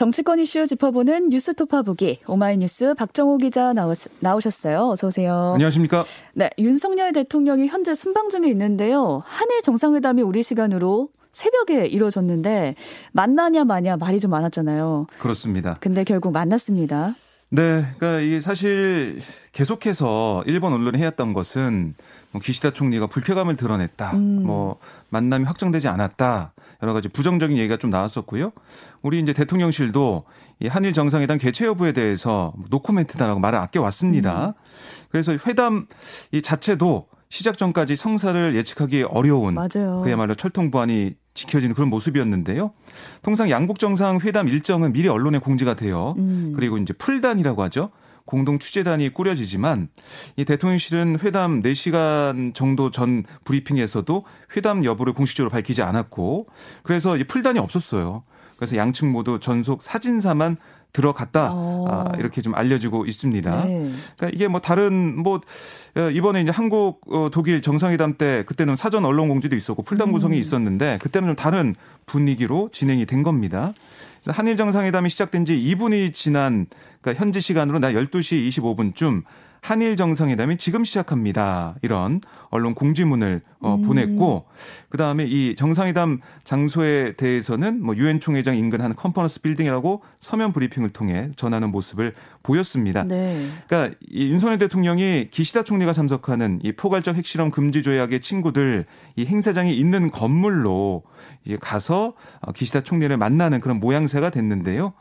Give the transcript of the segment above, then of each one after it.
정치권 이슈 짚어보는 뉴스 토파 보기 오마이뉴스 박정호 기자 나오, 나오셨어요. 어서 오세요. 안녕하십니까? 네, 윤석열 대통령이 현재 순방 중에 있는데요. 한일 정상회담이 우리 시간으로 새벽에 이루어졌는데 만나냐 마냐 말이 좀 많았잖아요. 그렇습니다. 근데 결국 만났습니다. 네, 그러니까 이게 사실 계속해서 일본 언론이 해왔던 것은 뭐 기시다 총리가 불쾌감을 드러냈다, 음. 뭐 만남이 확정되지 않았다, 여러 가지 부정적인 얘기가 좀 나왔었고요. 우리 이제 대통령실도 이 한일 정상회담 개최 여부에 대해서 노코멘트다라고 말을 아껴 왔습니다. 음. 그래서 회담 이 자체도 시작 전까지 성사를 예측하기 어려운 맞아요. 그야말로 철통부안이 지켜지는 그런 모습이었는데요. 통상 양국 정상 회담 일정은 미리 언론에 공지가 돼요. 음. 그리고 이제 풀단이라고 하죠. 공동 취재단이 꾸려지지만 이 대통령실은 회담 4시간 정도 전 브리핑에서도 회담 여부를 공식적으로 밝히지 않았고 그래서 이 풀단이 없었어요. 그래서 양측 모두 전속 사진사만 들어갔다 어. 아, 이렇게 좀 알려지고 있습니다. 네. 그러니까 이게 뭐 다른 뭐 어, 이번에 이제 한국 어, 독일 정상회담 때 그때는 사전 언론 공지도 있었고 풀단 구성이 음. 있었는데 그때는 좀 다른 분위기로 진행이 된 겁니다. 그래서 한일 정상회담이 시작된 지 2분이 지난 그러니까 현지 시간으로 나 12시 25분쯤 한일 정상회담이 지금 시작합니다. 이런 언론 공지문을 어, 음. 보냈고 그다음에 이 정상회담 장소에 대해서는 뭐 유엔 총회장 인근 한 컨퍼런스 빌딩이라고 서면 브리핑을 통해 전하는 모습을 보였습니다. 네. 그러니까 이 윤석열 대통령이 기시다 총리가 참석하는 이 포괄적 핵실험 금지 조약의 친구들 이 행사장이 있는 건물로 이제 가서 어, 기시다 총리를 만나는 그런 모양새가 됐는데요.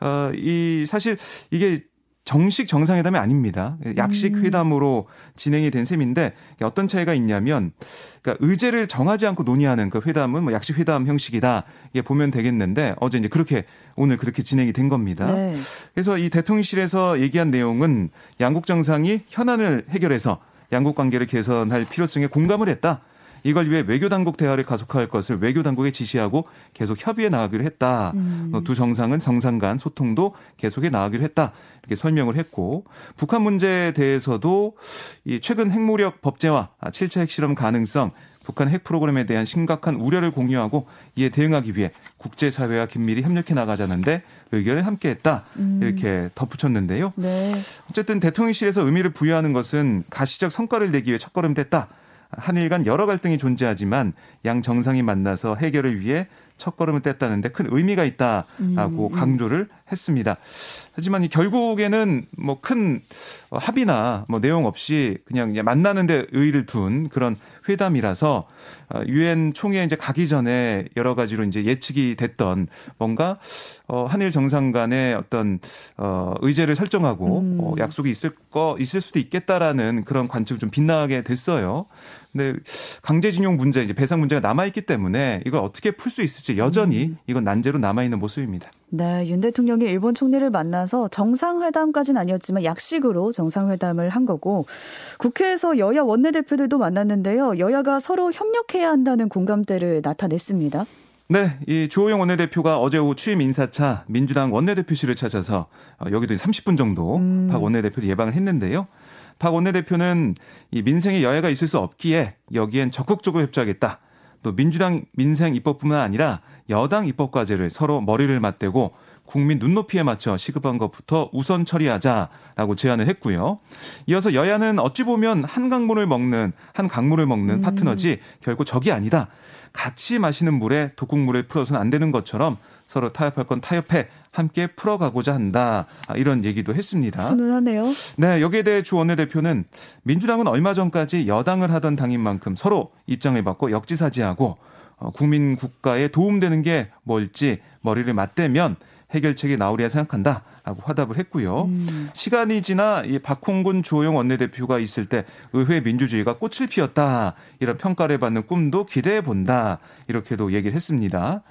어, 이 사실 이게 정식 정상회담이 아닙니다. 약식 음. 회담으로 진행이 된 셈인데 어떤 차이가 있냐면 그러니까 의제를 정하지 않고 논의하는 그 회담은 뭐 약식 회담 형식이다. 이게 보면 되겠는데 어제 이제 그렇게 오늘 그렇게 진행이 된 겁니다. 네. 그래서 이 대통령실에서 얘기한 내용은 양국 정상이 현안을 해결해서 양국 관계를 개선할 필요성에 공감을 했다. 이걸 위해 외교 당국 대화를 가속화할 것을 외교 당국에 지시하고 계속 협의해 나가기로 했다. 음. 두 정상은 정상 간 소통도 계속해 나가기로 했다. 이렇게 설명을 했고 북한 문제에 대해서도 이 최근 핵무력 법제화, 7차 핵실험 가능성, 북한 핵 프로그램에 대한 심각한 우려를 공유하고 이에 대응하기 위해 국제사회와 긴밀히 협력해 나가자는데 의견을 함께했다 음. 이렇게 덧붙였는데요. 네. 어쨌든 대통령실에서 의미를 부여하는 것은 가시적 성과를 내기 위해 첫걸음 됐다. 한일 간 여러 갈등이 존재하지만 양 정상이 만나서 해결을 위해 첫걸음을 뗐다는데 큰 의미가 있다라고 음, 음. 강조를 했습니다. 하지만 이 결국에는 뭐 큰 합의나 뭐 내용 없이 그냥 만나는데 의의를 둔 그런 회담이라서 어, 유엔 총회 이제 가기 전에 여러 가지로 이제 예측이 됐던 뭔가 어 한일 정상 간의 어떤 어 의제를 설정하고 음. 어 약속이 있을 거 있을 수도 있겠다라는 그런 관측을 좀 빗나가게 됐어요. 근데 강제징용 문제 이제 배상 문제가 남아 있기 때문에 이걸 어떻게 풀 수 있을지 여전히 음. 이건 난제로 남아 있는 모습입니다. 네, 윤 대통령이 일본 총리를 만나서 정상회담까지는 아니었지만 약식으로 정상회담을 한 거고 국회에서 여야 원내대표들도 만났는데요. 여야가 서로 협력해야 한다는 공감대를 나타냈습니다. 네, 이 주호영 원내대표가 어제 오후 취임 인사차 민주당 원내대표실을 찾아서 어, 여기도 30분 정도 음. 박 원내대표를 예방을 했는데요. 박 원내대표는 이 민생의 여야가 있을 수 없기에 여기엔 적극적으로 협조하겠다. 또 민주당 민생 입법뿐만 아니라 여당 입법 과제를 서로 머리를 맞대고 국민 눈높이에 맞춰 시급한 것부터 우선 처리하자라고 제안을 했고요. 이어서 여야는 어찌 보면 한 강물을 먹는 한 강물을 먹는 음. 파트너지 결국 적이 아니다. 같이 마시는 물에 독국물을 풀어서는 안 되는 것처럼 서로 타협할 건 타협해 함께 풀어가고자 한다. 아, 이런 얘기도 했습니다. 훈훈하네요. 네, 여기에 대해 주 원내대표는 민주당은 얼마 전까지 여당을 하던 당인 만큼 서로 입장을 바꿔 역지사지하고 어, 국민 국가에 도움되는 게 뭘지 머리를 맞대면 해결책이 나오리라 생각한다. 라고 화답을 했고요. 음. 시간이 지나 이 박홍근 주호영 원내대표가 있을 때 의회 민주주의가 꽃을 피웠다. 이런 평가를 받는 꿈도 기대해 본다. 이렇게도 얘기를 했습니다.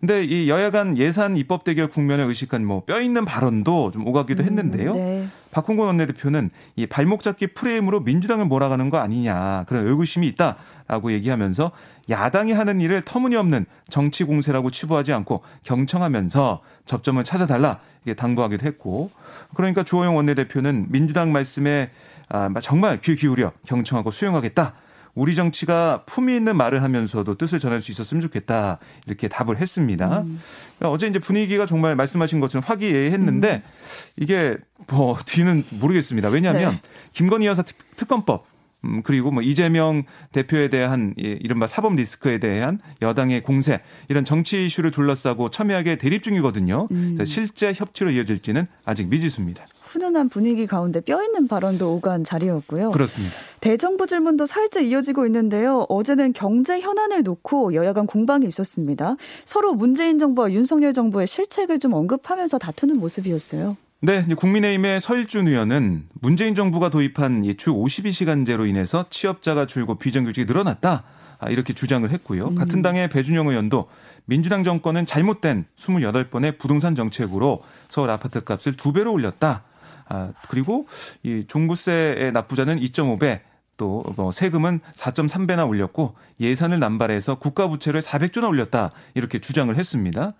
근데 이 여야 간 예산 입법 대결 국면을 의식한 뭐 뼈 있는 발언도 좀 오가기도 음, 했는데요. 음, 네. 박홍근 원내대표는 이 발목 잡기 프레임으로 민주당을 몰아가는 거 아니냐. 그런 의구심이 있다. 라고 얘기하면서 야당이 하는 일을 터무니없는 정치 공세라고 치부하지 않고 경청하면서 접점을 찾아달라 이게 당부하기도 했고 그러니까 주호영 원내대표는 민주당 말씀에 아, 정말 귀 기울여 경청하고 수용하겠다. 우리 정치가 품위 있는 말을 하면서도 뜻을 전할 수 있었으면 좋겠다 이렇게 답을 했습니다. 음. 그러니까 어제 이제 분위기가 정말 말씀하신 것처럼 화기애애했는데 음. 이게 뭐 뒤는 모르겠습니다. 왜냐하면 네. 김건희 여사 특검법 음, 그리고 뭐 이재명 대표에 대한 이른바 사법 리스크에 대한 여당의 공세 이런 정치 이슈를 둘러싸고 첨예하게 대립 중이거든요. 음. 실제 협치로 이어질지는 아직 미지수입니다. 훈훈한 분위기 가운데 뼈 있는 발언도 오간 자리였고요. 그렇습니다. 대정부 질문도 살짝 이어지고 있는데요. 어제는 경제 현안을 놓고 여야 간 공방이 있었습니다. 서로 문재인 정부와 윤석열 정부의 실책을 좀 언급하면서 다투는 모습이었어요. 네, 국민의힘의 서일준 의원은 문재인 정부가 도입한 주 52시간제로 인해서 취업자가 줄고 비정규직이 늘어났다. 아, 이렇게 주장을 했고요. 음. 같은 당의 배준영 의원도 민주당 정권은 잘못된 28번의 부동산 정책으로 서울 아파트 값을 두 배로 올렸다. 아, 그리고 이 종부세의 납부자는 2.5배, 또 뭐 세금은 4.3배나 올렸고 예산을 남발해서 국가 부채를 400조나 올렸다 이렇게 주장을 했습니다.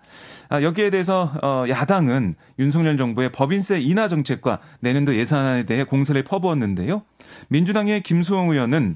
아, 여기에 대해서 어, 야당은 윤석열 정부의 법인세 인하 정책과 내년도 예산안에 대해 공세를 퍼부었는데요. 민주당의 김수홍 의원은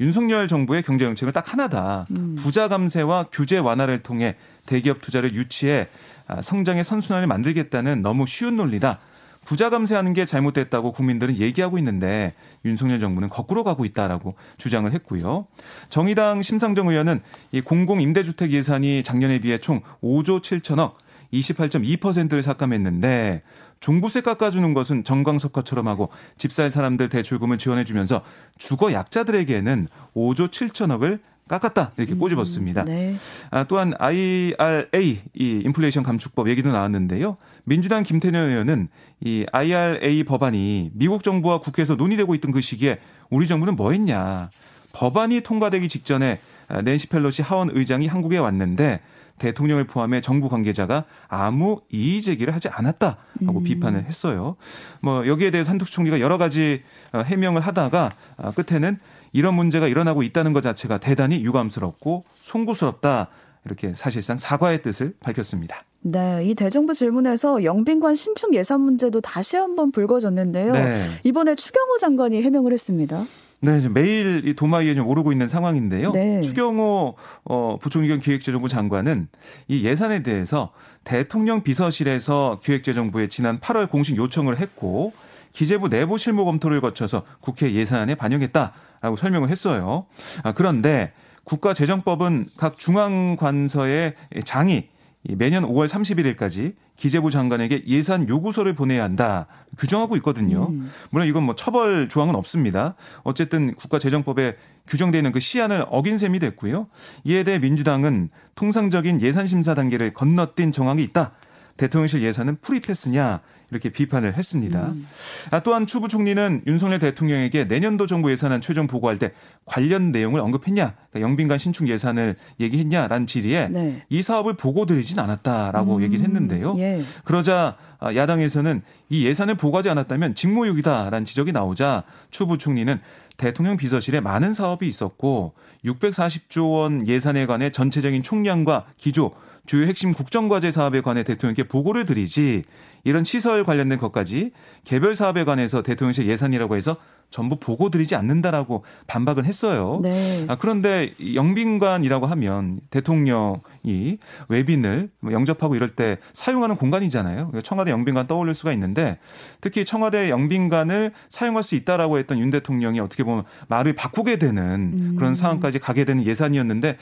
윤석열 정부의 경제 정책은 딱 하나다. 음. 부자 감세와 규제 완화를 통해 대기업 투자를 유치해 아, 성장의 선순환을 만들겠다는 너무 쉬운 논리다. 부자 감세하는 게 잘못됐다고 국민들은 얘기하고 있는데 윤석열 정부는 거꾸로 가고 있다라고 주장을 했고요. 정의당 심상정 의원은 이 공공 임대주택 예산이 작년에 비해 총 5조 7천억 28.2%를 삭감했는데 종부세 깎아주는 것은 정광석화처럼 하고 집살 사람들 대출금을 지원해주면서 주거 약자들에게는 5조 7천억을 깎았다 이렇게 음, 꼬집었습니다. 음, 네. 아, 또한 IRA 이 인플레이션 감축법 얘기도 나왔는데요. 민주당 김태년 의원은 이 IRA 법안이 미국 정부와 국회에서 논의되고 있던 그 시기에 우리 정부는 뭐 했냐. 법안이 통과되기 직전에 낸시 펠로시 하원 의장이 한국에 왔는데 대통령을 포함해 정부 관계자가 아무 이의 제기를 하지 않았다라고 음. 비판을 했어요. 뭐 여기에 대해서 한덕수 총리가 여러 가지 어, 해명을 하다가 아, 끝에는 이런 문제가 일어나고 있다는 것 자체가 대단히 유감스럽고 송구스럽다. 이렇게 사실상 사과의 뜻을 밝혔습니다. 네, 이 대정부 질문에서 영빈관 신축 예산 문제도 다시 한번 불거졌는데요. 네. 이번에 추경호 장관이 해명을 했습니다. 네, 매일 이 도마 위에 좀 오르고 있는 상황인데요. 네. 추경호 어, 부총리 겸 기획재정부 장관은 이 예산에 대해서 대통령 비서실에서 기획재정부에 지난 8월 공식 요청을 했고 기재부 내부 실무 검토를 거쳐서 국회 예산안에 반영했다라고 설명을 했어요. 아, 그런데 국가재정법은 각 중앙관서의 장이 매년 5월 31일까지 기재부 장관에게 예산 요구서를 보내야 한다 규정하고 있거든요. 음. 물론 이건 뭐 처벌 조항은 없습니다. 어쨌든 국가재정법에 규정되어 있는 그 시한을 어긴 셈이 됐고요. 이에 대해 민주당은 통상적인 예산 심사 단계를 건너뛴 정황이 있다. 대통령실 예산은 프리패스냐 이렇게 비판을 했습니다. 음. 아, 또한 추 부총리는 윤석열 대통령에게 내년도 정부 예산안 최종 보고할 때 관련 내용을 언급했냐, 그러니까 영빈관 신축 예산을 얘기했냐라는 질의에 네. 이 사업을 보고 드리진 않았다라고 음. 얘기를 했는데요. 예. 그러자 아, 야당에서는 이 예산을 보고하지 않았다면 직무유기다라는 지적이 나오자 추 부총리는 대통령 비서실에 많은 사업이 있었고 640조 원 예산에 관해 전체적인 총량과 기조 주요 핵심 국정과제 사업에 관해 대통령께 보고를 드리지 이런 시설 관련된 것까지 개별 사업에 관해서 대통령실 예산이라고 해서 전부 보고 드리지 않는다라고 반박은 했어요. 네. 아, 그런데 영빈관이라고 하면 대통령 이 외빈을 뭐 영접하고 이럴 때 사용하는 공간이잖아요. 청와대 영빈관 떠올릴 수가 있는데 특히 청와대 영빈관을 사용할 수 있다라고 했던 윤 대통령이 어떻게 보면 말을 바꾸게 되는 음. 그런 상황까지 가게 되는 예산이었는데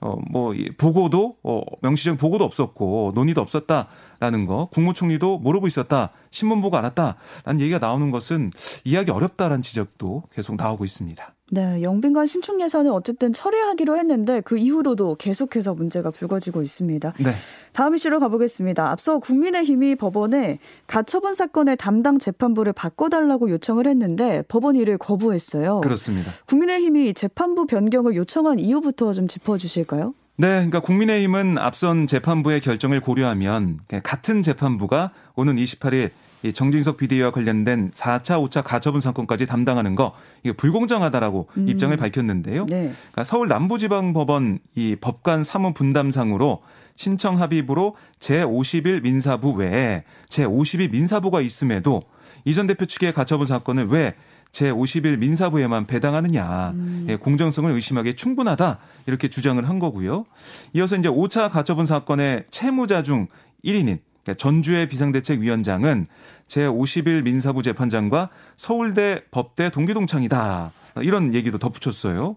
어, 뭐 보고도 어, 명시적 보고도 없었고 논의도 없었다. 라는 거 국무총리도 모르고 있었다 신문 보고 알았다라는 얘기가 나오는 것은 이해하기 어렵다라는 지적도 계속 나오고 있습니다. 네, 영빈관 신축 예산을 어쨌든 처리하기로 했는데 그 이후로도 계속해서 문제가 불거지고 있습니다. 네. 다음 이슈로 가보겠습니다. 앞서 국민의힘이 법원에 가처분 사건의 담당 재판부를 바꿔달라고 요청을 했는데 법원이 이를 거부했어요. 그렇습니다. 국민의힘이 재판부 변경을 요청한 이유부터 좀 짚어주실까요? 네, 그러니까 국민의힘은 앞선 재판부의 결정을 고려하면 같은 재판부가 오는 28일 정진석 비대위와 관련된 4차, 5차 가처분 사건까지 담당하는 거 이게 불공정하다라고 음. 입장을 밝혔는데요. 네. 그러니까 서울 남부지방법원 이 법관 사무 분담상으로 신청 합의부로 제50일 민사부 외에 제50일 민사부가 있음에도 이전 대표 측의 가처분 사건을 왜 제50일 민사부에만 배당하느냐. 음. 예, 공정성을 의심하기에 충분하다. 이렇게 주장을 한 거고요. 이어서 이제 5차 가처분 사건의 채무자 중 1인인 그러니까 전주의 비상대책위원장은 제50일 민사부 재판장과 서울대 법대 동기동창이다. 이런 얘기도 덧붙였어요.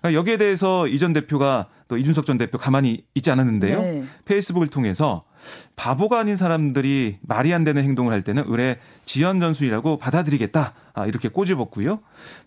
그러니까 여기에 대해서 이 전 대표가 또 이준석 전 대표 가만히 있지 않았는데요. 네. 페이스북을 통해서 바보가 아닌 사람들이 말이 안 되는 행동을 할 때는 의뢰 지연 전술이라고 받아들이겠다. 아, 이렇게 꼬집었고요.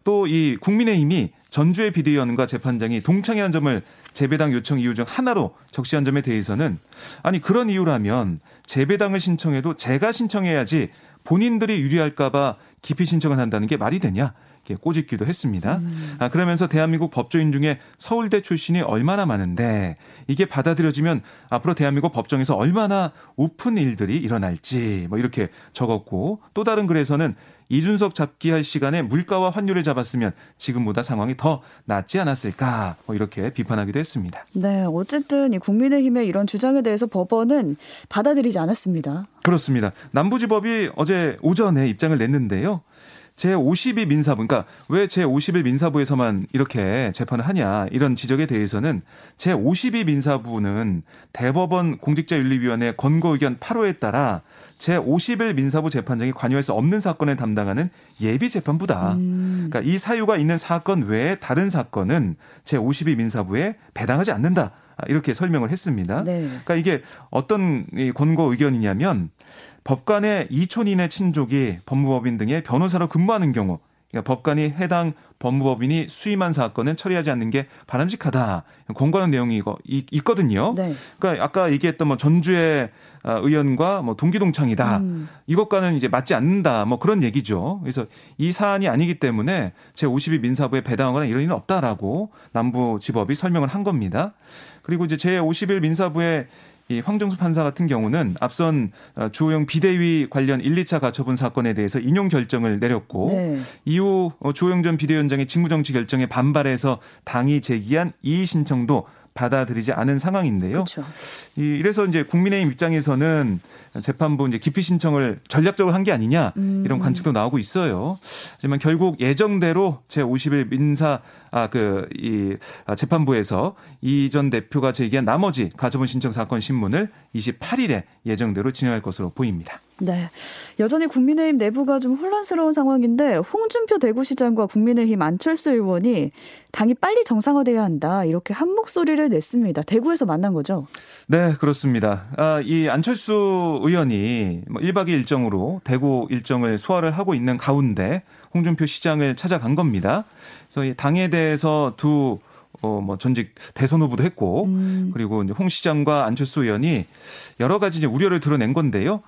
또 이 국민의힘이 전주의 비대위원과 재판장이 동창회한 점을 재배당 요청 이유 중 하나로 적시한 점에 대해서는 아니 그런 이유라면 재배당을 신청해도 제가 신청해야지 본인들이 유리할까봐 기피 신청을 한다는 게 말이 되냐? 꼬집기도 했습니다. 음. 아, 그러면서 대한민국 법조인 중에 서울대 출신이 얼마나 많은데 이게 받아들여지면 앞으로 대한민국 법정에서 얼마나 우픈 일들이 일어날지 뭐 이렇게 적었고 또 다른 글에서는 이준석 잡기 할 시간에 물가와 환율을 잡았으면 지금보다 상황이 더 낫지 않았을까 뭐 이렇게 비판하기도 했습니다. 네, 어쨌든 이 국민의힘의 이런 주장에 대해서 법원은 받아들이지 않았습니다. 그렇습니다. 남부지법이 어제 오전에 입장을 냈는데요. 제52 민사부, 그러니까 왜 제51 민사부에서만 이렇게 재판을 하냐 이런 지적에 대해서는 제52 민사부는 대법원 공직자윤리위원회 권고 의견 8호에 따라 제50일 민사부 재판장이 관여할 수 없는 사건을 담당하는 예비 재판부다. 음. 그러니까 이 사유가 있는 사건 외에 다른 사건은 제52 민사부에 배당하지 않는다. 이렇게 설명을 했습니다. 네. 그러니까 이게 어떤 권고 의견이냐면 법관의 이촌 인의 친족이 법무법인 등의 변호사로 근무하는 경우 그러니까 법관이 해당 법무법인이 수임한 사건은 처리하지 않는 게 바람직하다. 권고하는 내용이 이거 있거든요. 네. 그러니까 아까 얘기했던 뭐 전주의 아, 의원과 뭐 동기동창이다. 음. 이것과는 이제 맞지 않는다. 뭐 그런 얘기죠. 그래서 이 사안이 아니기 때문에 제52 민사부에 배당하거나 이런 일은 없다라고 남부 지법이 설명을 한 겁니다. 그리고 이제 제51 민사부에 이 황정수 판사 같은 경우는 앞선 어, 주호영 비대위 관련 1, 2차 가처분 사건에 대해서 인용 결정을 내렸고 네. 이후 어, 주호영 전 비대위원장의 직무정지 결정에 반발해서 당이 제기한 이의 신청도 받아들이지 않은 상황인데요. 그렇죠. 이 이래서 이제 국민의힘 입장에서는 재판부 이제 기피 신청을 전략적으로 한 게 아니냐 이런 음. 관측도 나오고 있어요. 하지만 결국 예정대로 제 50일 민사 아 그 이 재판부에서 이 전 대표가 제기한 나머지 가처분 신청 사건 신문을 28일에 예정대로 진행할 것으로 보입니다. 네. 여전히 국민의힘 내부가 좀 혼란스러운 상황인데 홍준표 대구시장과 국민의힘 안철수 의원이 당이 빨리 정상화돼야 한다. 이렇게 한 목소리를 냈습니다. 대구에서 만난 거죠? 네, 그렇습니다. 아, 이 안철수 의원이 뭐 1박 2일 일정으로 대구 일정을 소화를 하고 있는 가운데 홍준표 시장을 찾아간 겁니다. 그래서 이 당에 대해서 두 어, 뭐 전직 대선 후보도 했고, 음. 그리고 이제 홍 시장과 안철수 의원이 여러 가지 이제 우려를 드러낸 건데요.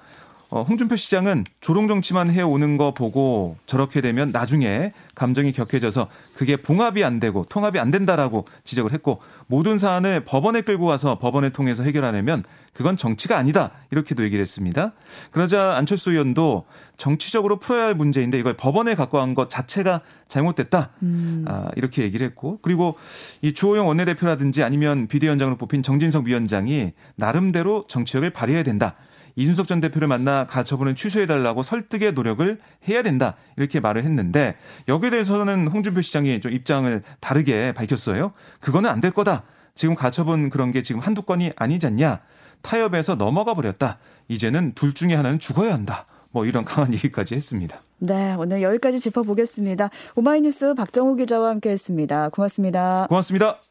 어, 홍준표 시장은 조롱 정치만 해오는 거 보고 저렇게 되면 나중에 감정이 격해져서 그게 봉합이 안 되고 통합이 안 된다라고 지적을 했고 모든 사안을 법원에 끌고 와서 법원을 통해서 해결하려면 그건 정치가 아니다 이렇게도 얘기를 했습니다. 그러자 안철수 의원도 정치적으로 풀어야 할 문제인데 이걸 법원에 갖고 간 것 자체가 잘못됐다 음. 아, 이렇게 얘기를 했고 그리고 이 주호영 원내대표라든지 아니면 비대위원장으로 뽑힌 정진석 위원장이 나름대로 정치력을 발휘해야 된다. 이준석 전 대표를 만나 가처분을 취소해달라고 설득의 노력을 해야 된다. 이렇게 말을 했는데 여기에 대해서는 홍준표 시장이 좀 입장을 다르게 밝혔어요. 그거는 안 될 거다. 지금 가처분 그런 게 지금 한두 건이 아니지 않냐. 타협에서 넘어가 버렸다. 이제는 둘 중에 하나는 죽어야 한다. 뭐 이런 강한 얘기까지 했습니다. 네, 오늘 여기까지 짚어보겠습니다. 오마이뉴스 박정호 기자와 함께했습니다. 고맙습니다. 고맙습니다.